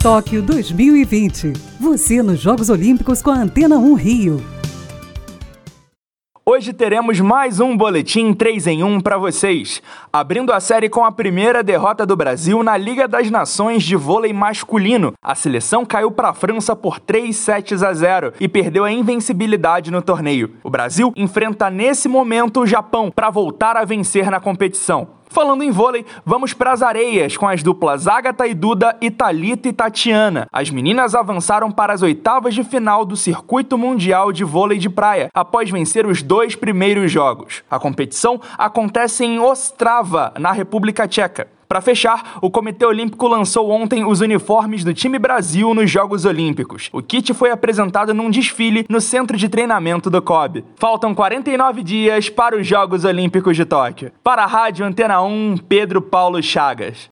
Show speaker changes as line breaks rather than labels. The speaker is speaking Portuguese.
Tóquio 2020. Você nos Jogos Olímpicos com a Antena 1 Rio.
Hoje teremos mais um boletim 3 em 1 para vocês, abrindo a série com a primeira derrota do Brasil na Liga das Nações de vôlei masculino. A seleção caiu para a França por 3 sets a 0 e perdeu a invencibilidade no torneio. O Brasil enfrenta nesse momento o Japão para voltar a vencer na competição. Falando em vôlei, vamos para as areias com as duplas Agatha e Duda e Talita e Tatiana. As meninas avançaram para as oitavas de final do Circuito Mundial de Vôlei de Praia, após vencer os dois primeiros jogos. A competição acontece em Ostrava, na República Tcheca. Para fechar, o Comitê Olímpico lançou ontem os uniformes do time Brasil nos Jogos Olímpicos. O kit foi apresentado num desfile no centro de treinamento do COB. Faltam 49 dias para os Jogos Olímpicos de Tóquio. Para a Rádio Antena 1, Pedro Paulo Chagas.